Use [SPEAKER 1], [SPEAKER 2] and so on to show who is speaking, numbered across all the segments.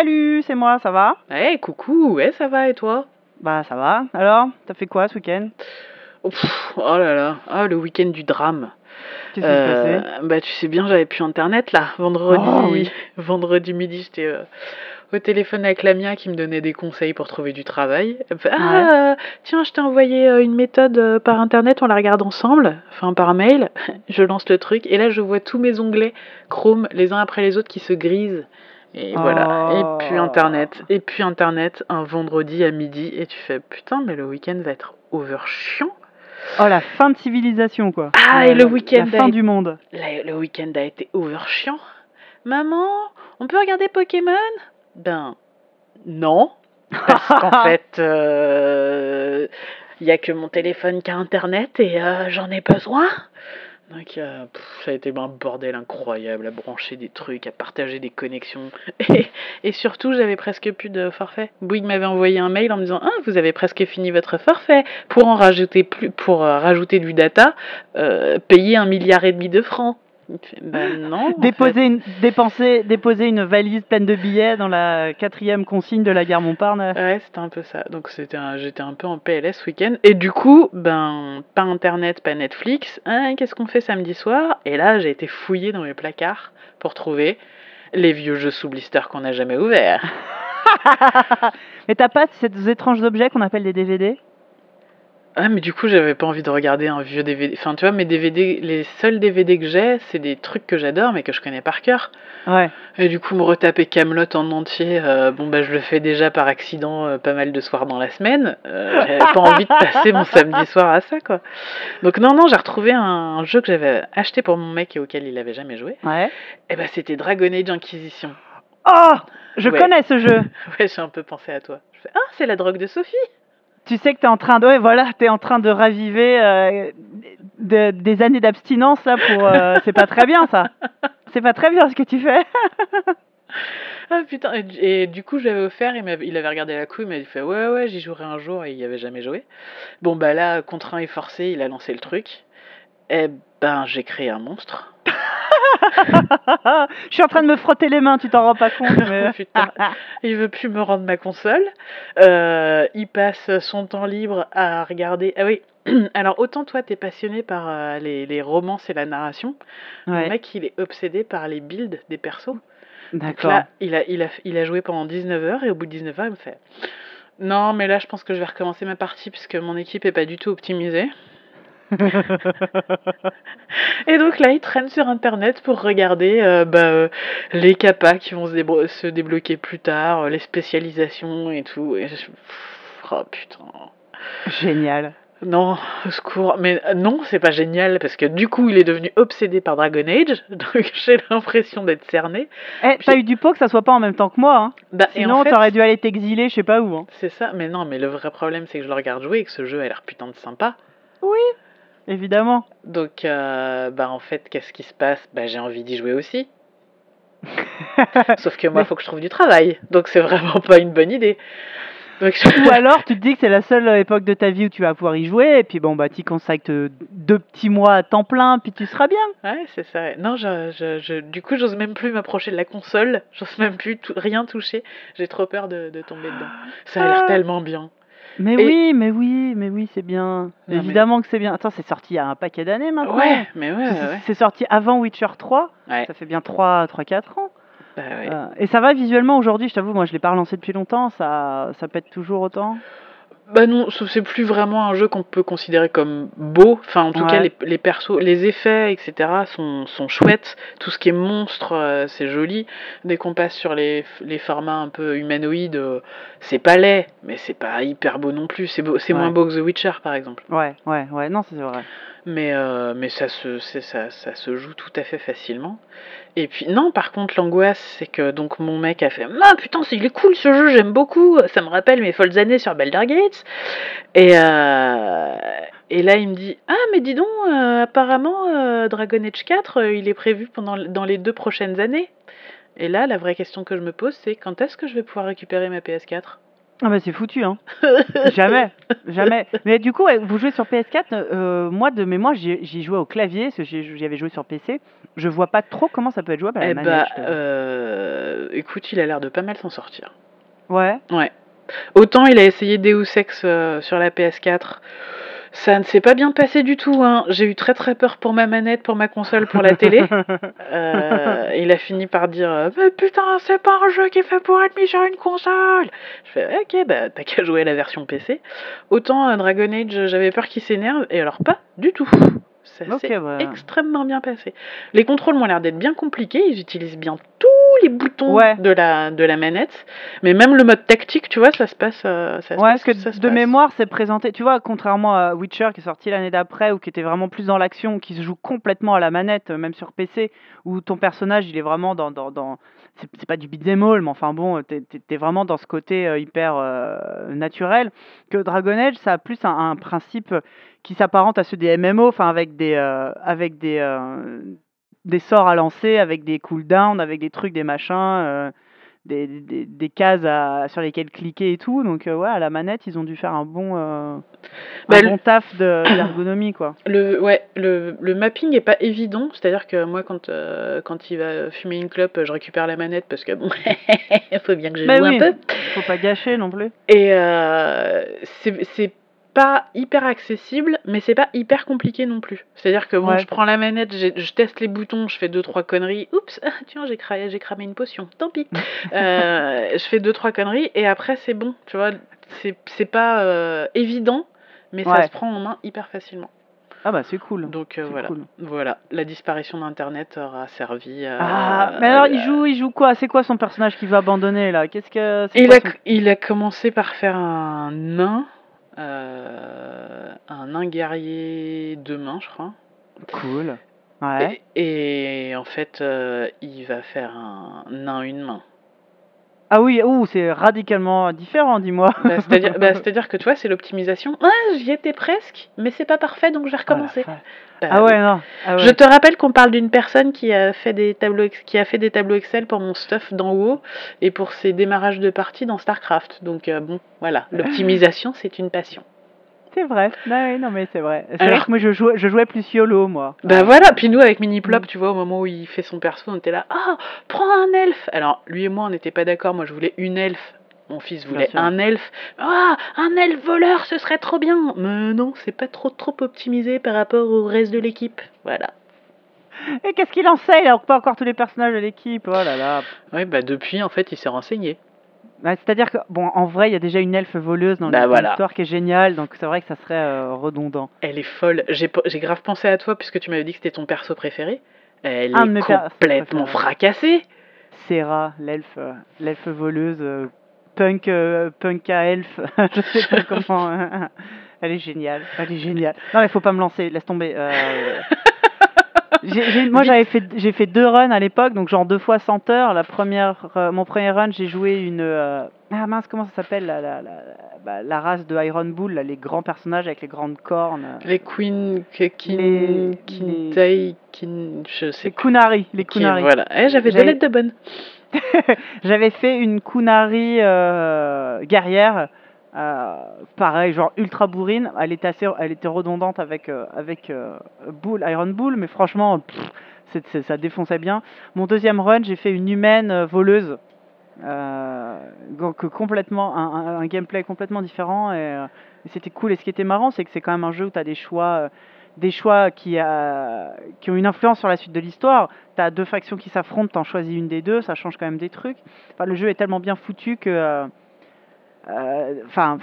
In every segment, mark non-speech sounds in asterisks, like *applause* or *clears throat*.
[SPEAKER 1] Salut, c'est moi, ça va?
[SPEAKER 2] Hey, coucou, ouais, ça va et toi?
[SPEAKER 1] Bah ça va. Alors, t'as fait quoi ce week-end?
[SPEAKER 2] Oh, pff, oh là là, ah, le week-end du drame.
[SPEAKER 1] Qu'est-ce qui s'est
[SPEAKER 2] Euh,
[SPEAKER 1] passé?
[SPEAKER 2] bah tu sais bien, j'avais plus internet là. Vendredi,
[SPEAKER 1] Oh, oui. *laughs*
[SPEAKER 2] vendredi midi, j'étais euh, au téléphone avec Lamia qui me donnait des conseils pour trouver du travail. Elle me fait, ah, tiens, je t'ai envoyé euh, une méthode par internet, on la regarde ensemble, enfin par mail. *laughs* Je lance le truc et là je vois tous mes onglets Chrome les uns après les autres qui se grisent. Et voilà, et puis
[SPEAKER 1] Oh.
[SPEAKER 2] internet, et puis internet un vendredi à midi et tu fais putain mais le week-end va être over chiant.
[SPEAKER 1] Oh la fin de civilisation quoi.
[SPEAKER 2] Ah, et le week-end
[SPEAKER 1] La fin
[SPEAKER 2] a
[SPEAKER 1] du monde.
[SPEAKER 2] La- le week-end a été over chiant. Maman, on peut regarder Pokémon? Ben, non. Parce *laughs* qu'en fait, il n'y a que mon téléphone qui a Internet et euh, j'en ai besoin. Donc, euh, ça a été un bordel incroyable à brancher des trucs, à partager des connexions. *laughs* Et, et surtout, j'avais presque plus de forfait. Bouygues m'avait envoyé un mail en me disant Ah, vous avez presque fini votre forfait. Pour en rajouter plus, pour euh, rajouter du data, euh, payez un milliard et demi de francs. Ben non. en
[SPEAKER 1] Déposer une, dépenser, déposer une valise pleine de billets dans la quatrième consigne de la gare Montparnasse.
[SPEAKER 2] Ouais, c'était un peu ça. Donc c'était un- j'étais un peu en PLS ce week-end. Et du coup, ben, pas internet, pas Netflix. Hein, Qu'est-ce qu'on fait samedi soir? Et là, j'ai été fouillée dans mes placards pour trouver les vieux jeux sous blister qu'on n'a jamais ouverts. *laughs*
[SPEAKER 1] Mais t'as pas ces étranges objets qu'on appelle des DVD
[SPEAKER 2] Ah, mais du coup, j'avais pas envie de regarder un vieux DVD. Enfin, tu vois, mes DVD, les seuls DVD que j'ai, c'est des trucs que j'adore, mais que je connais par cœur.
[SPEAKER 1] Ouais.
[SPEAKER 2] Et du coup, me retaper Camelot en entier, euh, bon bah je le fais déjà par accident euh, pas mal de soirs dans la semaine. Euh, j'avais pas envie de passer mon samedi soir à ça quoi. Donc non non, j'ai retrouvé un jeu que j'avais acheté pour mon mec et auquel il avait jamais joué.
[SPEAKER 1] Ouais.
[SPEAKER 2] Et bah c'était Dragon Age Inquisition.
[SPEAKER 1] Oh Je
[SPEAKER 2] Ouais.
[SPEAKER 1] connais ce jeu. *laughs*
[SPEAKER 2] Ouais, j'ai un peu pensé à toi. Je fais ah c'est la drogue de Sophie.
[SPEAKER 1] Tu sais que t'es en train de, ouais, voilà, t'es en train de raviver euh, de- des années d'abstinence là pour. euh, *laughs* c'est pas très bien ça. C'est pas très bien ce que tu fais. *laughs*
[SPEAKER 2] Ah putain et, et du coup j'avais offert, il, il avait regardé la couille, il m'avait fait ouais ouais j'y jouerai un jour et il y avait jamais joué. Bon bah là contraint et forcé, il a lancé le truc. Eh ben j'ai créé un monstre.
[SPEAKER 1] Je suis en train de me frotter les mains, tu t'en rends pas compte. Mais... *laughs*
[SPEAKER 2] Putain. Il veut plus me rendre ma console. Euh, il passe son temps libre à regarder. Ah oui. *clears throat* Alors autant toi t'es passionné par euh, les, les romances et la narration, le mec il est obsédé par les builds des persos.
[SPEAKER 1] D'accord.
[SPEAKER 2] là il a, il, a, il a joué pendant 19 heures et au bout de 19 heures il me fait non mais là je pense que je vais recommencer ma partie puisque mon équipe est pas du tout optimisée. Et donc là, il traîne sur internet pour regarder euh, bah, euh, les capas qui vont se, débloquer plus tard, euh, les spécialisations et tout. Et je... Pff, Oh putain.
[SPEAKER 1] Génial.
[SPEAKER 2] Non, au secours. Mais non, c'est pas génial parce que du coup, il est devenu obsédé par Dragon Age. *laughs* Donc j'ai l'impression d'être cerné.
[SPEAKER 1] Eh, t'as eu du pot que ça soit pas en même temps que moi. Hein.
[SPEAKER 2] Bah, et
[SPEAKER 1] Sinon,
[SPEAKER 2] en fait,
[SPEAKER 1] t'aurais dû aller t'exiler, je sais pas où. Hein.
[SPEAKER 2] c'est ça. Mais non, mais le vrai problème, c'est que je le regarde jouer et que ce jeu a l'air putain de sympa.
[SPEAKER 1] Évidemment.
[SPEAKER 2] Donc, euh, bah en fait, qu'est-ce qui se passe? Bah j'ai envie d'y jouer aussi. *laughs* Sauf que moi, il
[SPEAKER 1] Mais-
[SPEAKER 2] faut que je trouve du travail. Donc c'est vraiment pas une bonne idée. Donc, je-
[SPEAKER 1] Ou *laughs* alors, tu te dis que c'est la seule époque de ta vie où tu vas pouvoir y jouer, et puis bon, bah, t'y consacres euh, deux petits mois à temps plein, puis tu seras bien.
[SPEAKER 2] Ouais, c'est ça. Non, je, je, je- du coup, j'ose même plus m'approcher de la console. J'ose même plus rien toucher. J'ai trop peur de, de tomber dedans. Ça a l'air
[SPEAKER 1] Ah.
[SPEAKER 2] tellement bien.
[SPEAKER 1] Mais
[SPEAKER 2] Et-
[SPEAKER 1] oui, mais oui, mais oui, c'est bien.
[SPEAKER 2] Mais-
[SPEAKER 1] Évidemment que c'est bien. Attends, c'est sorti il y a un paquet d'années maintenant.
[SPEAKER 2] Ouais, mais ouais,
[SPEAKER 1] C'est-
[SPEAKER 2] ouais.
[SPEAKER 1] C'est sorti avant Witcher 3.
[SPEAKER 2] Ouais,
[SPEAKER 1] Ça fait bien 3-4 ans.
[SPEAKER 2] bah ouais.
[SPEAKER 1] Euh, et ça va visuellement aujourd'hui, je t'avoue, moi je l'ai pas relancé depuis longtemps, ça, ça pète toujours autant.
[SPEAKER 2] Bah non, ce- c'est plus vraiment un jeu qu'on peut considérer comme beau. Enfin, en tout cas, les, les persos, les effets, etc. sont, sont chouettes. Tout ce qui est monstre, euh, c'est joli. Dès qu'on passe sur les, les formats un peu humanoïdes, euh, c'est pas laid, mais c'est pas hyper beau non plus. C'est beau- c'est moins beau que The Witcher, par exemple.
[SPEAKER 1] Ouais, ouais, ouais, non, c'est vrai.
[SPEAKER 2] Mais, euh, mais ça, se, ça, ça se joue tout à fait facilement. Et puis, non, par contre, l'angoisse, c'est que donc mon mec a fait Ah putain, il est cool ce jeu, j'aime beaucoup, ça me rappelle mes folles années sur Baldur's Gate. Et, euh, et là, il me dit Ah, mais dis donc, euh, apparemment, Dragon Age 4, euh, il est prévu pendant, dans les deux prochaines années. Et là, la vraie question que je me pose, c'est quand est-ce que je vais pouvoir récupérer ma PS4
[SPEAKER 1] Ah bah c'est foutu, hein. *laughs* jamais, jamais. Mais du coup, vous jouez sur PS4. euh, moi, de mémoire, j'y jouais au clavier, parce que j'ai- j'y avais joué sur PC. Je vois pas trop comment ça peut être jouable à la
[SPEAKER 2] Eh
[SPEAKER 1] manette.
[SPEAKER 2] bah, euh, écoute, il a l'air de pas mal s'en sortir.
[SPEAKER 1] Ouais.
[SPEAKER 2] Ouais. Autant il a essayé Deus Ex euh, sur la PS4, ça ne s'est pas bien passé du tout. Hein. J'ai eu très très peur pour ma manette, pour ma console, pour la télé. *laughs* Euh, il a fini par dire Mais putain, c'est pas un jeu qui est fait pour être mis sur une console Je fais Ok, bah t'as qu'à jouer à la version PC. Autant euh, Dragon Age, j'avais peur qu'il s'énerve, et alors pas du tout. Ça s'est
[SPEAKER 1] bah.
[SPEAKER 2] extrêmement bien passé. Les contrôles m'ont l'air d'être bien compliqués, ils utilisent bien tous les boutons
[SPEAKER 1] Ouais.
[SPEAKER 2] de, la, de la manette, mais même le mode tactique, tu vois, ça se passe. euh, ça se
[SPEAKER 1] Ouais,
[SPEAKER 2] passe-
[SPEAKER 1] parce que
[SPEAKER 2] ça se
[SPEAKER 1] de
[SPEAKER 2] passe.
[SPEAKER 1] mémoire, c'est présenté. Tu vois, contrairement à Witcher qui est sorti l'année d'après, ou qui était vraiment plus dans l'action, qui se joue complètement à la manette, même sur PC, où ton personnage, il est vraiment dans. dans, dans... C'est pas du beat'em all, mais enfin bon, t'es t'es vraiment dans ce côté euh, hyper euh, naturel. Que Dragon Age, ça a plus un, un principe qui s'apparente à ceux des MMO, enfin avec des. euh, avec des euh, des sorts à lancer, avec des cooldowns, avec des trucs, des machins. euh, des, des, des cases à, sur lesquelles cliquer et tout. Donc, euh, ouais, à la manette, ils ont dû faire un bon, euh,
[SPEAKER 2] Bah,
[SPEAKER 1] un
[SPEAKER 2] le-
[SPEAKER 1] bon taf de- d'ergonomie, quoi. *coughs*
[SPEAKER 2] Le, ouais, le, le mapping est pas évident, c'est-à-dire que moi, quand, euh, quand il va fumer une clope, je récupère la manette parce que bon, il *laughs* faut bien que je joue
[SPEAKER 1] Bah oui.
[SPEAKER 2] un peu.
[SPEAKER 1] Faut pas gâcher non plus.
[SPEAKER 2] Et c'est pas hyper accessible, mais c'est pas hyper compliqué non plus. C'est-à-dire que bon,
[SPEAKER 1] Ouais.
[SPEAKER 2] je prends la manette, je teste les boutons, je fais deux trois conneries. Oups, *laughs* ah, tiens, j'ai cramé, j'ai cramé une potion. Tant pis. *laughs* Euh, je fais deux trois conneries et après c'est bon. Tu vois, c'est c'est pas euh, évident, mais ça se prend en main hyper facilement.
[SPEAKER 1] Ah bah c'est cool.
[SPEAKER 2] Donc euh, voilà.
[SPEAKER 1] cool.
[SPEAKER 2] Voilà, la disparition d'Internet aura servi.
[SPEAKER 1] Ah, mais alors, il joue, il joue quoi? C'est quoi son personnage qui va abandonner, là? Qu'est-ce que...
[SPEAKER 2] Il
[SPEAKER 1] quoi
[SPEAKER 2] a,
[SPEAKER 1] son-
[SPEAKER 2] il a commencé par faire un nain, euh, un nain guerrier deux mains, je crois.
[SPEAKER 1] Cool. Ouais.
[SPEAKER 2] Et, et en fait, euh, il va faire un nain une main.
[SPEAKER 1] Ah oui, ouh, c'est radicalement différent, dis-moi.
[SPEAKER 2] Bah, C'est-à-dire bah, *laughs* c'est-à-dire que toi, c'est l'optimisation. Ah, j'y étais presque, mais c'est pas parfait, donc je vais
[SPEAKER 1] Oh
[SPEAKER 2] recommencer. Bah,
[SPEAKER 1] Ah ouais, non. Ah ouais.
[SPEAKER 2] Je te rappelle qu'on parle d'une personne qui a fait des tableaux qui a fait des tableaux Excel pour mon stuff dans WoW et pour ses démarrages de parties dans Starcraft. Donc euh, bon, voilà, *laughs* l'optimisation c'est une passion.
[SPEAKER 1] C'est vrai. Ah oui, non, mais c'est vrai. C'est vrai
[SPEAKER 2] Alors-
[SPEAKER 1] que moi, je jouais, je jouais plus YOLO, moi.
[SPEAKER 2] Bah voilà, puis nous avec Miniplop,
[SPEAKER 1] Mm.
[SPEAKER 2] tu vois, au moment où il fait son perso, on était là, ah, prends un elfe. Alors lui et moi, on n'était pas d'accord. Moi, je voulais une elfe. Mon fils voulait un elfe. Ah, un elfe voleur, ce serait trop bien. Mais non, c'est pas trop trop optimisé par rapport au reste de l'équipe. Voilà.
[SPEAKER 1] Et qu'est-ce qu'il en sait Il a pas encore tous les personnages de l'équipe? Oh là là.
[SPEAKER 2] Ouais, bah depuis, en fait, il s'est renseigné.
[SPEAKER 1] Bah, C'est-à-dire que, bon, en vrai, il y a déjà une elfe voleuse dans
[SPEAKER 2] Bah, voilà.
[SPEAKER 1] l'histoire qui est géniale, donc c'est vrai que ça serait euh, redondant.
[SPEAKER 2] Elle est folle. J'ai grave pensé à toi puisque tu m'avais dit que c'était ton perso préféré. Elle
[SPEAKER 1] Un
[SPEAKER 2] est complètement fracassée.
[SPEAKER 1] Serra, l'elfe, euh, l'elfe voleuse, euh, punk, euh, punk à elfe, *laughs* je sais pas *laughs* comment. elle est géniale, elle est géniale. Non mais faut pas me lancer, laisse tomber. Moi j'avais fait, j'ai fait deux runs à l'époque, donc genre deux fois 100 heures. La première, euh, mon premier run, j'ai joué une euh, ah mince comment ça s'appelle la, la, la, bah, la race de Iron Bull, là, les grands personnages avec les grandes cornes.
[SPEAKER 2] Les Queen, que- Kin,
[SPEAKER 1] Les-
[SPEAKER 2] Kintai, Kin, je sais
[SPEAKER 1] Les Kunari, les
[SPEAKER 2] Qui-
[SPEAKER 1] Kunari.
[SPEAKER 2] Voilà. Eh, j'avais deux lettres de bonne. *laughs*
[SPEAKER 1] J'avais fait une Kunari euh, guerrière, pareil, genre ultra bourrine. Elle était redondante avec euh, euh, Iron Bull, mais franchement, ça défonçait bien. Mon deuxième run, j'ai fait une humaine euh, voleuse. Euh, donc complètement un, gameplay complètement différent et, euh, c'était cool et ce qui était marrant c'est que c'est quand même un jeu où tu as des choix euh, des choix qui, ont une influence sur la suite de l'histoire tu as deux factions qui s'affrontent t'en choisis une des deux ça change quand même des trucs le jeu est tellement bien foutu que euh, enfin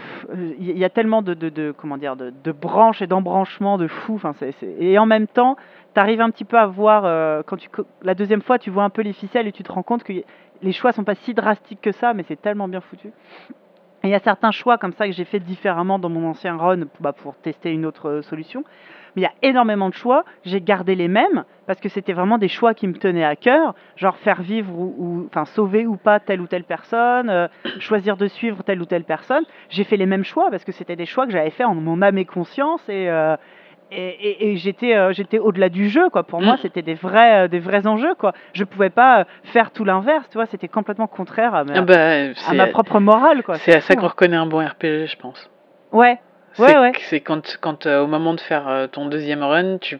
[SPEAKER 1] il y a tellement de, de, comment dire de, branches et d'embranchements de fou enfin et en même temps tu arrives un petit peu à voir euh, quand tu la deuxième fois tu vois un peu les ficelles et tu te rends compte que les choix sont pas si drastiques que ça mais c'est tellement bien foutu il y a certains choix comme ça que j'ai fait différemment dans mon ancien run bah, pour tester une autre euh, solution. Mais il y a énormément de choix. J'ai gardé les mêmes parce que c'était vraiment des choix qui me tenaient à cœur. Genre faire vivre ou, enfin sauver ou pas telle ou telle personne euh, choisir de suivre telle ou telle personne. J'ai fait les mêmes choix parce que c'était des choix que j'avais fait en mon âme et conscience et, euh, et, et- et j'étais euh, j'étais au-delà du jeu quoi. Pour moi,
[SPEAKER 2] Mm.
[SPEAKER 1] c'était des vrais euh, des vrais enjeux quoi. Je pouvais pas euh, faire tout l'inverse, tu vois. C'était complètement contraire à ma,
[SPEAKER 2] Ah bah,
[SPEAKER 1] à
[SPEAKER 2] c'est
[SPEAKER 1] ma propre morale quoi.
[SPEAKER 2] c'est à ça qu'on
[SPEAKER 1] hein.
[SPEAKER 2] reconnaît un bon RPG, je pense.
[SPEAKER 1] Ouais.
[SPEAKER 2] C'est
[SPEAKER 1] Ouais, ouais.
[SPEAKER 2] c'est quand, quand euh, au moment de faire ton deuxième run, tu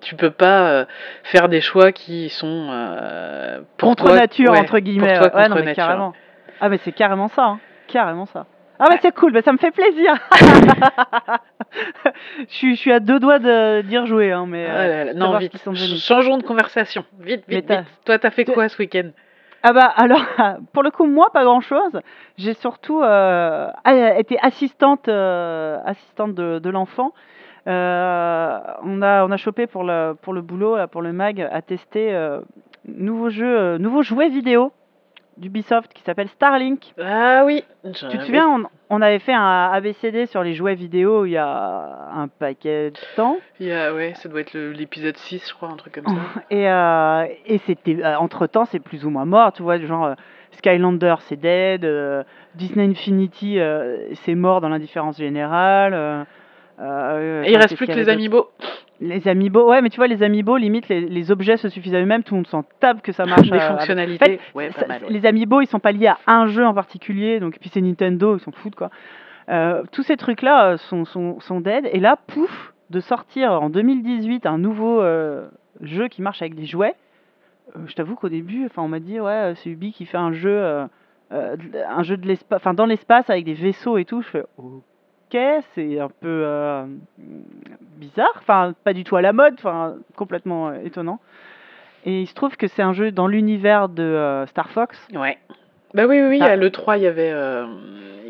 [SPEAKER 2] tu peux pas faire des choix qui sont pour
[SPEAKER 1] contre
[SPEAKER 2] toi-
[SPEAKER 1] nature
[SPEAKER 2] ouais,
[SPEAKER 1] entre guillemets.
[SPEAKER 2] Pour toi,
[SPEAKER 1] ouais, non,
[SPEAKER 2] contre
[SPEAKER 1] mais
[SPEAKER 2] nature.
[SPEAKER 1] carrément. Ah mais c'est carrément ça, hein. carrément ça. Ah bah c'est cool, bah, ça me fait plaisir. *laughs* je, suis, je suis à deux doigts de dire jouer, hein, mais.
[SPEAKER 2] Ah
[SPEAKER 1] euh,
[SPEAKER 2] non, vite.
[SPEAKER 1] sont.
[SPEAKER 2] Changeons de conversation. Vite, vite, vite. Toi, t'as fait quoi ce week-end?
[SPEAKER 1] Ah bah alors, *laughs* pour le coup, moi, pas grand-chose. J'ai surtout euh, été assistante, euh, assistante de, de l'enfant. On, a, on a chopé pour le, pour le boulot, là, pour le mag, à tester euh, nouveau jeu, euh, nouveau jouet vidéo d'Ubisoft qui s'appelle Starlink.
[SPEAKER 2] Ah oui.
[SPEAKER 1] Tu te souviens, on, on avait fait un ABCD sur les jouets vidéo il y a un paquet de temps.
[SPEAKER 2] Il y a- ouais, ça doit être l'épisode 6, je crois, un truc comme ça. *laughs*
[SPEAKER 1] Et, euh, et c'était entre temps, c'est plus ou moins mort, tu vois, genre euh, Skylander c'est dead, euh, Disney Infinity euh, c'est mort dans l'indifférence générale. euh, euh,
[SPEAKER 2] Et il reste plus que les amiibo.
[SPEAKER 1] Les amiibo, ouais, mais tu vois, les amiibo, limite, les, les objets se suffisent à eux-mêmes, tout le monde s'en tape que ça marche.
[SPEAKER 2] Des
[SPEAKER 1] euh,
[SPEAKER 2] fonctionnalités.
[SPEAKER 1] En fait,
[SPEAKER 2] ouais,
[SPEAKER 1] ça-
[SPEAKER 2] pas mal. ouais.
[SPEAKER 1] Les amiibo, ils sont pas liés à un jeu en particulier, donc puis c'est Nintendo, ils s'en foutent quoi. Euh, tous ces trucs-là euh, sont, sont, sont dead, et là, pouf, de sortir en 2018 un nouveau euh, jeu qui marche avec des jouets. je t'avoue qu'au début, enfin, on m'a dit ouais, c'est Ubi qui fait un jeu, un jeu de l'espace, enfin dans l'espace avec des vaisseaux et tout. Je fais c'est un peu euh, bizarre, enfin pas du tout à la mode, enfin complètement euh, étonnant. Et il se trouve que c'est un jeu dans l'univers de euh, Star Fox.
[SPEAKER 2] Ouais. Bah oui, oui, oui,
[SPEAKER 1] Ah.
[SPEAKER 2] à l'E3, il y avait.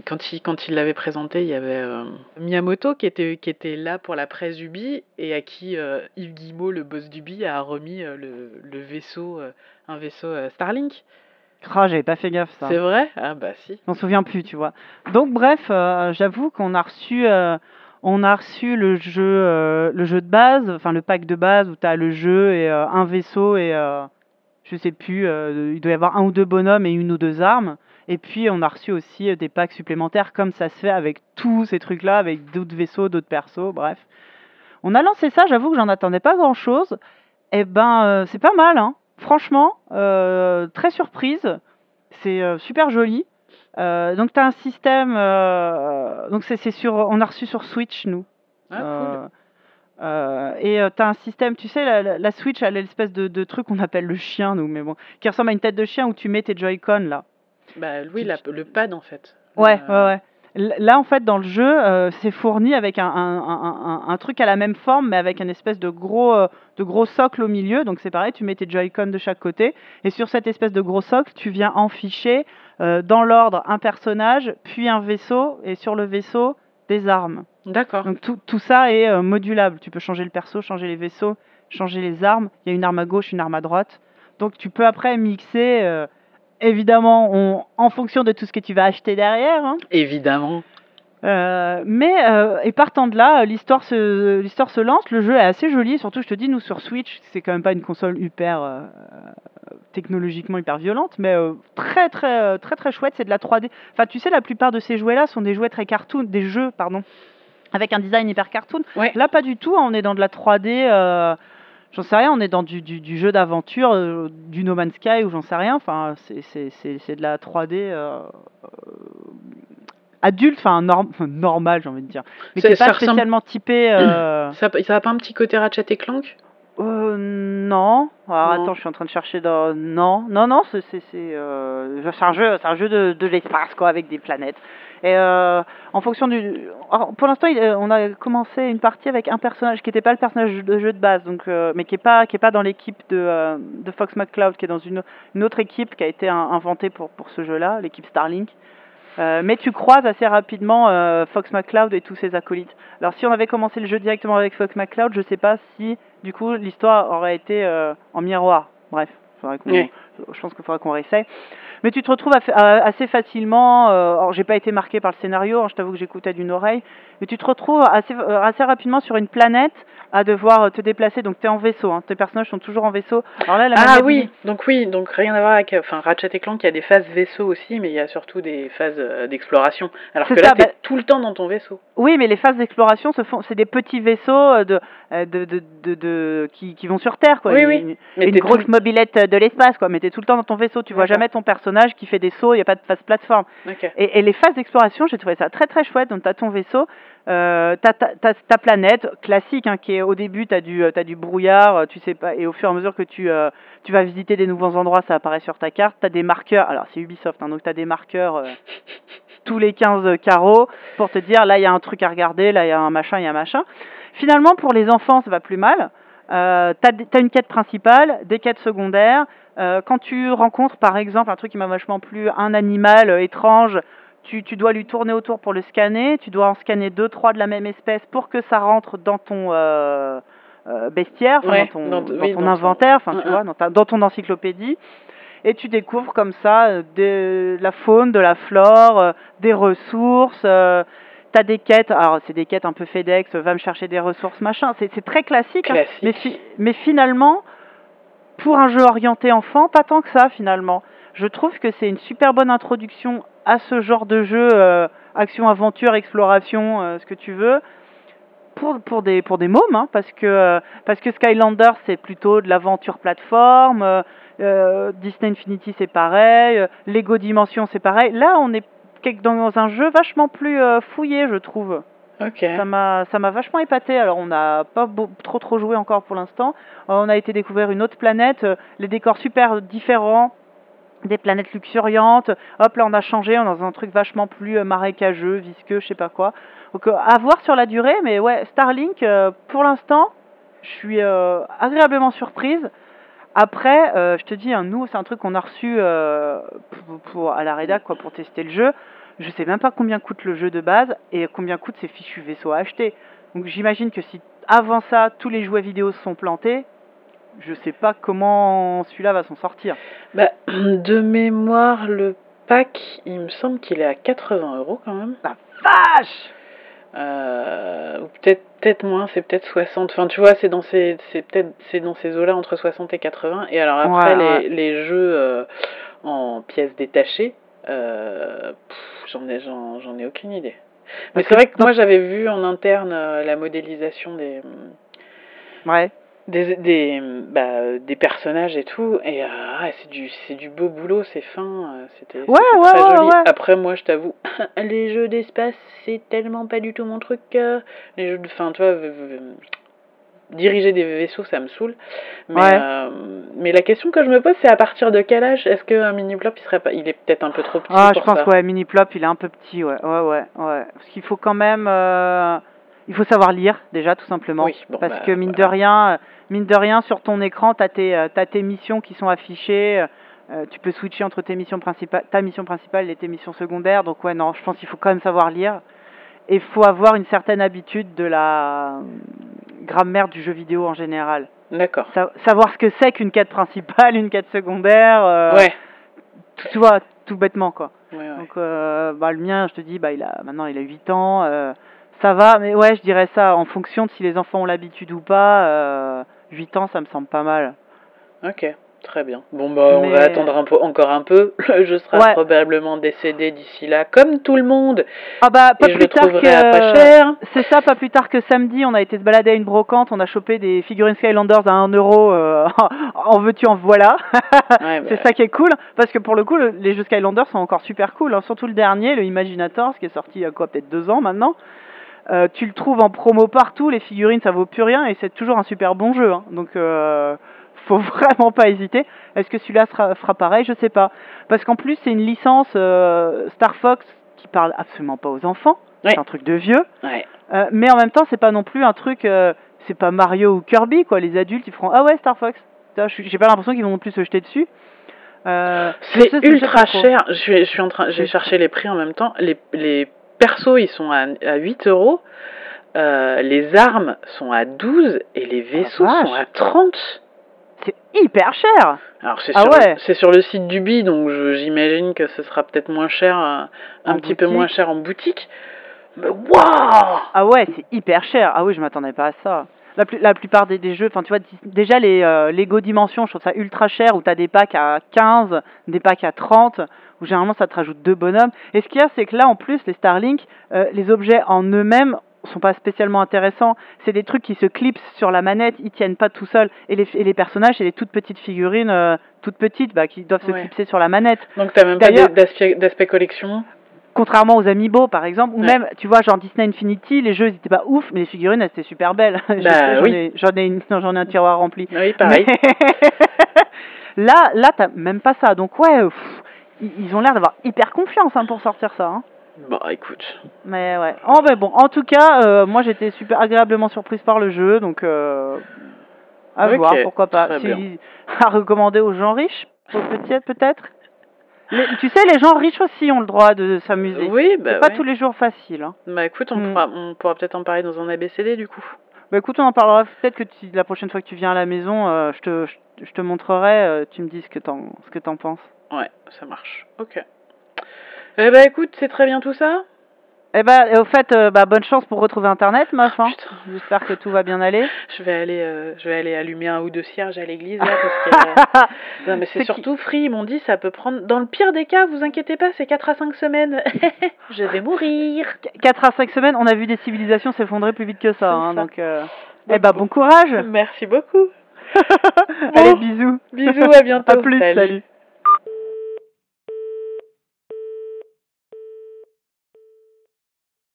[SPEAKER 2] quand il, quand il l'avait présenté, il y avait Miyamoto qui était, qui était là pour la presse Ubi et à qui Yves Guillemot, le boss d'Ubi, a remis le, le vaisseau, un vaisseau Starlink.
[SPEAKER 1] Ah, j'avais pas fait gaffe ça.
[SPEAKER 2] C'est vrai? Ah bah si.
[SPEAKER 1] Je m'en souviens plus, tu vois. Donc bref, euh, j'avoue qu'on a reçu, euh, on a reçu le jeu, euh, le jeu de base, enfin le pack de base où tu as le jeu et un vaisseau et je sais plus, il doit y avoir un ou deux bonhommes et une ou deux armes. Et puis on a reçu aussi des packs supplémentaires comme ça se fait avec tous ces trucs-là, avec d'autres vaisseaux, d'autres persos, bref. On a lancé ça, j'avoue que j'en attendais pas grand-chose. Et ben euh, c'est pas mal, hein. Franchement, euh, très surprise. C'est euh, super joli. Euh, donc tu as un système, donc c'est c'est sur, on a reçu sur Switch nous.
[SPEAKER 2] Ah, cool.
[SPEAKER 1] Et tu as un système, tu sais, la, Switch, elle a l'espèce de, de truc qu'on appelle le chien, nous, mais bon, qui ressemble à une tête de chien où tu mets tes Joy-Con là.
[SPEAKER 2] Bah oui, la- le pad en fait.
[SPEAKER 1] Ouais, ouais, ouais. Là, en fait, dans le jeu, euh, c'est fourni avec un, un, un- un- un truc à la même forme, mais avec un espèce de gros, euh, de gros socle au milieu. Donc, c'est pareil, tu mets tes Joy-Con de chaque côté. Et sur cette espèce de gros socle, tu viens enficher euh, dans l'ordre un personnage, puis un vaisseau, et sur le vaisseau, des armes.
[SPEAKER 2] D'accord.
[SPEAKER 1] Donc, tout, tout ça est modulable. Tu peux changer le perso, changer les vaisseaux, changer les armes. Il y a une arme à gauche, une arme à droite. Donc, tu peux après mixer. Évidemment, on- en fonction de tout ce que tu vas acheter derrière. hein.
[SPEAKER 2] Évidemment.
[SPEAKER 1] Euh, mais euh, et partant de là, euh, l'histoire se l'histoire se lance. Le jeu est assez joli. Surtout, je te dis, nous sur Switch, c'est quand même pas une console hyper euh, technologiquement hyper violente, mais très très très très chouette. C'est de la 3D. Enfin, tu sais, la plupart de ces jouets-là sont des jouets très cartoon, des jeux, pardon, avec un design hyper cartoon.
[SPEAKER 2] Ouais.
[SPEAKER 1] Là, pas du tout. hein, on est dans de la 3D. J'en sais rien, on est dans du, du, du jeu d'aventure, euh, du No Man's Sky ou j'en sais rien. Enfin, c'est- de la 3D euh, euh, adulte, enfin norm, *laughs* normal, j'ai envie de dire. Mais qui n'est pas
[SPEAKER 2] ressemble-
[SPEAKER 1] spécialement typé. euh, *clears throat*
[SPEAKER 2] Ça, ça a pas un petit côté Ratchet et Clank?
[SPEAKER 1] Euh, non. Alors
[SPEAKER 2] Non.
[SPEAKER 1] attends, je suis en train de chercher dans. Non, non, non, c'est euh, un jeu, c'est un jeu de, de l'espace quoi, avec des planètes. Et euh, en fonction du, alors, pour l'instant, euh, on a commencé une partie avec un personnage qui n'était pas le personnage de jeu de base, donc mais qui est pas qui est pas dans l'équipe de de Fox McCloud, qui est dans une une autre équipe qui a été in- inventée pour pour ce jeu-là, l'équipe Starlink. Euh, mais tu croises assez rapidement euh, Fox McCloud et tous ses acolytes. Alors si on avait commencé le jeu directement avec Fox McCloud, je sais pas si du coup l'histoire aurait été euh, en miroir. Bref, faudrait qu'on-
[SPEAKER 2] Ouais.
[SPEAKER 1] Je pense qu'il faudra qu'on réessaye. Mais tu te retrouves assez facilement. Euh, alors, j'ai pas été marqué par le scénario, hein, je t'avoue que j'écoutais d'une oreille. Mais tu te retrouves assez, euh, assez rapidement sur une planète à devoir euh, te déplacer. Donc, tu es en vaisseau. Hein, tes personnages sont toujours en vaisseau. Alors là, la
[SPEAKER 2] Ah oui, donc oui, donc rien à voir avec enfin Ratchet et Clank, il y a des phases vaisseau aussi, mais il y a surtout des phases d'exploration. Alors que là,
[SPEAKER 1] ça,
[SPEAKER 2] t'es
[SPEAKER 1] bah-
[SPEAKER 2] tout le temps dans ton vaisseau.
[SPEAKER 1] Oui, mais les phases d'exploration se font. C'est des petits vaisseaux de, de, de, de, de- qui, qui vont sur Terre, quoi.
[SPEAKER 2] Oui,
[SPEAKER 1] Une-
[SPEAKER 2] oui.
[SPEAKER 1] une-
[SPEAKER 2] Mais
[SPEAKER 1] une
[SPEAKER 2] t'es
[SPEAKER 1] grosse
[SPEAKER 2] tout-
[SPEAKER 1] mobilette de l'espace, quoi. Mais t'es tout le temps dans ton vaisseau. Tu vois jamais ton personnage qui fait des sauts. Il y a pas de phase plateforme. Et, et les phases d'exploration, j'ai trouvé ça très très chouette. Donc, tu as ton vaisseau, euh, tu as ta, planète classique, hein, qui est au début, tu as, du t'as du brouillard, euh, tu sais pas, et au fur et à mesure que tu, euh, tu vas visiter des nouveaux endroits, ça apparaît sur ta carte. Tu as des marqueurs, alors c'est Ubisoft, hein, donc tu as des marqueurs euh, *laughs* tous les 15 carreaux pour te dire là, il y a un truc à regarder, là, il y a un machin, il y a un machin. Finalement, pour les enfants, ça va plus mal. Euh, tu as, une quête principale, des quêtes secondaires. Euh, quand tu rencontres, par exemple, un truc qui m'a vachement plu, un animal euh, étrange, tu, tu dois lui tourner autour pour le scanner. Tu dois en scanner deux, trois de la même espèce pour que ça rentre dans ton euh, bestiaire,
[SPEAKER 2] Ouais,
[SPEAKER 1] dans ton,
[SPEAKER 2] dans-
[SPEAKER 1] dans
[SPEAKER 2] oui,
[SPEAKER 1] ton
[SPEAKER 2] dans ton-
[SPEAKER 1] inventaire, enfin, tu
[SPEAKER 2] Mm,
[SPEAKER 1] vois, dans, ta- dans ton encyclopédie. Et tu découvres comme ça euh, de la faune, de la flore, des ressources. T'as des quêtes, alors c'est des quêtes un peu FedEx, va me chercher des ressources, machin. C'est très classique, hein. Mais, fi- mais finalement, pour un jeu orienté enfant, pas tant que ça finalement. Je trouve que c'est une super bonne introduction à ce genre de jeu, euh, action, aventure, exploration, euh, ce que tu veux, pour, pour, des, pour des mômes, hein, parce, que, euh, parce que Skylander c'est plutôt de l'aventure plateforme, Disney Infinity c'est pareil, Lego Dimension c'est pareil. Là on est quelque- dans un jeu vachement plus euh, fouillé, je trouve. Ça m'a ça m'a vachement épaté. Alors on n'a pas beau- trop trop joué encore pour l'instant. Euh, on a été découvrir une autre planète, euh, les décors super différents, des planètes luxuriantes. Hop là on a changé, on est dans un truc vachement plus marécageux, visqueux, je sais pas quoi. Donc à voir sur la durée, mais ouais Starlink pour l'instant, je suis euh, agréablement surprise. Après, euh, je te dis, hein, nous, c'est un truc qu'on a reçu euh, pour, pour- à la rédac quoi, pour tester le jeu. Je sais même pas combien coûte le jeu de base et combien coûtent ces fichus vaisseaux à acheter. Donc j'imagine que si avant ça, tous les jouets vidéo se sont plantés, je sais pas comment celui-là va s'en sortir.
[SPEAKER 2] Bah, *clears throat* de mémoire, le pack, il me semble qu'il est à 80 euros quand même.
[SPEAKER 1] Vache
[SPEAKER 2] Euh, ou peut-être peut-être moins, c'est peut-être 60. Enfin, tu vois, c'est dans ces c'est peut-être c'est dans ces eaux-là entre 60 et 80. Et alors après
[SPEAKER 1] Ouais,
[SPEAKER 2] les,
[SPEAKER 1] ouais.
[SPEAKER 2] les jeux euh, en pièces détachées, euh, j'en ai j'en j'en ai aucune idée. Mais
[SPEAKER 1] Parce
[SPEAKER 2] c'est vrai que moi j'avais vu en interne euh, la modélisation des
[SPEAKER 1] Ouais.
[SPEAKER 2] Des des, bah, des personnages et tout et euh, ah, c'est du c'est du beau boulot, c'est fin, euh, c'était
[SPEAKER 1] Ouais, ouais,
[SPEAKER 2] très
[SPEAKER 1] ouais,
[SPEAKER 2] joli. Après moi je t'avoue *laughs* les jeux d'espace c'est tellement pas du tout mon truc euh, les jeux de enfin tu vois diriger des vaisseaux ça me saoule mais euh, mais la question que je me pose c'est à partir de quel âge est-ce qu'un mini plop il serait pas il est peut-être un peu trop petit
[SPEAKER 1] Ah, je pense
[SPEAKER 2] ça
[SPEAKER 1] ouais, mini plop, il est un peu petit, ouais, ouais, ouais, ouais. Parce qu'il faut quand même, euh, il faut savoir lire déjà, tout simplement.
[SPEAKER 2] Oui, bon,
[SPEAKER 1] Parce
[SPEAKER 2] bah,
[SPEAKER 1] que mine de rien, euh, mine de rien, sur ton écran, t'as tes, euh, t'as tes missions qui sont affichées. euh, tu peux switcher entre tes missions principales, ta mission principale et tes missions secondaires. Donc ouais, non, je pense qu'il faut quand même savoir lire. Et il faut avoir une certaine habitude de la grammaire du jeu vidéo en général.
[SPEAKER 2] d'accord
[SPEAKER 1] Sa- savoir ce que c'est qu'une quête principale, *laughs* une quête secondaire. euh,
[SPEAKER 2] ouais
[SPEAKER 1] Tu vois, tout bêtement quoi.
[SPEAKER 2] ouais, ouais.
[SPEAKER 1] Donc euh, bah, le mien, je te dis, bah, il a, maintenant il a 8 ans, ça va, mais ouais, je dirais ça, en fonction de si les enfants ont l'habitude ou pas, euh, 8 ans, ça me semble pas mal.
[SPEAKER 2] Ok, très bien. Bon, bah, on va attendre un peu, encore un peu. *laughs* Le jeu sera
[SPEAKER 1] Ouais.
[SPEAKER 2] probablement décédé d'ici là, comme tout le monde.
[SPEAKER 1] Ah bah, pas
[SPEAKER 2] et je
[SPEAKER 1] plus
[SPEAKER 2] le
[SPEAKER 1] tard
[SPEAKER 2] à pas
[SPEAKER 1] que...
[SPEAKER 2] cher.
[SPEAKER 1] C'est ça, pas plus tard que samedi, on a été se balader à une brocante, on a chopé des figurines Skylanders à 1 euro, euh, *laughs* en veux-tu, en voilà.
[SPEAKER 2] Ouais, *laughs* bah,
[SPEAKER 1] C'est ça qui est cool, parce que pour le coup, le- les jeux Skylanders sont encore super cool, hein, surtout le dernier, le Imaginator, qui est sorti il y a quoi, peut-être deux ans maintenant. Euh, tu le trouves en promo partout, les figurines ça vaut plus rien et c'est toujours un super bon jeu. hein. Donc euh, faut *laughs* vraiment pas hésiter. Est-ce que celui-là sera, fera pareil? Je sais pas. Parce qu'en plus c'est une licence euh, Star Fox qui parle absolument pas aux enfants.
[SPEAKER 2] Ouais.
[SPEAKER 1] C'est un truc de vieux.
[SPEAKER 2] Ouais.
[SPEAKER 1] Euh, mais en même temps c'est pas non plus un truc. c'est pas Mario ou Kirby quoi. Les adultes ils feront ah ouais Star Fox. J'ai pas l'impression qu'ils vont non plus se jeter dessus.
[SPEAKER 2] C'est ultra cher. Je suis, je suis en train, j'ai cherché les prix en même temps. Les, les persos, ils sont à, à 8 euros. Euh, les armes sont à 12 et les vaisseaux
[SPEAKER 1] vache.
[SPEAKER 2] sont à 30.
[SPEAKER 1] C'est hyper cher.
[SPEAKER 2] Alors c'est
[SPEAKER 1] Ah
[SPEAKER 2] sur,
[SPEAKER 1] ouais.
[SPEAKER 2] sur le site du Bi, donc j'imagine que ce sera peut-être moins cher, euh, un
[SPEAKER 1] En
[SPEAKER 2] petit peu moins cher en boutique. Mais waouh
[SPEAKER 1] Ah ouais, c'est hyper cher. Ah oui, je m'attendais pas à ça. La, plus- la plupart des, des jeux, enfin tu vois, déjà les euh, Lego Dimensions, je trouve ça ultra cher, où t'as des packs à 15, des packs à 30, où généralement ça te rajoute deux bonhommes. Et ce qu'il y a, c'est que là en plus, les Starlink, euh, les objets en eux-mêmes sont pas spécialement intéressants. C'est des trucs qui se clipsent sur la manette, ils tiennent pas tout seuls. Et les, et les personnages, c'est des toutes petites figurines, euh, toutes petites, bah, qui doivent se
[SPEAKER 2] Ouais.
[SPEAKER 1] clipser sur la manette.
[SPEAKER 2] Donc t'as même pas d'aspect collection?
[SPEAKER 1] Contrairement aux Amiibo, par exemple, ou
[SPEAKER 2] Ouais.
[SPEAKER 1] même, tu vois, genre Disney Infinity, les jeux, ils étaient pas ouf, mais les figurines, elles étaient super belles. *laughs*
[SPEAKER 2] Bah
[SPEAKER 1] j'en
[SPEAKER 2] oui.
[SPEAKER 1] ai, j'en ai, une- j'en ai un tiroir rempli.
[SPEAKER 2] Oui, pareil.
[SPEAKER 1] Mais- *laughs* là, là, t'as même pas ça. Donc, ouais, pff, ils ont l'air d'avoir hyper confiance hein, pour sortir ça. hein.
[SPEAKER 2] Bon, écoute.
[SPEAKER 1] Mais ouais. Oh, bon, en tout cas, euh, moi, j'étais super agréablement surprise par le jeu, donc euh, à voir, pourquoi pas. Si- *laughs* à recommander aux gens riches, peut-être, peut-être. Les- tu sais, les gens riches aussi ont le droit de s'amuser.
[SPEAKER 2] Oui, bah
[SPEAKER 1] C'est pas
[SPEAKER 2] ouais.
[SPEAKER 1] tous les jours facile. Hein.
[SPEAKER 2] Bah écoute, on
[SPEAKER 1] Mm.
[SPEAKER 2] pourra, on pourra peut-être en parler dans un ABCD du coup.
[SPEAKER 1] Bah écoute, on en parlera peut-être que tu- la prochaine fois que tu viens à la maison, euh, je, te, je, je te montrerai, euh, tu me dis ce que t'en ce que t'en penses.
[SPEAKER 2] Ouais, ça marche. Ok. Eh bah écoute, c'est très bien tout ça.
[SPEAKER 1] Eh et au fait, euh, bah, bonne chance pour retrouver Internet, meuf. Hein. J'espère que tout va bien aller.
[SPEAKER 2] je vais aller, euh, je vais aller allumer un ou deux cierges à l'église là parce que. *laughs* non mais c'est surtout Free, ils m'ont dit ça peut prendre. Dans le pire des cas, vous inquiétez pas, c'est 4 à 5 semaines. *laughs* je vais mourir.
[SPEAKER 1] 4 à 5 semaines, on a vu des civilisations s'effondrer plus vite que ça. Hein,
[SPEAKER 2] ça.
[SPEAKER 1] donc, euh, eh bah, bon courage.
[SPEAKER 2] Merci beaucoup.
[SPEAKER 1] Allez, bisous.
[SPEAKER 2] Bisous, à *laughs* bientôt.
[SPEAKER 1] À plus, salut.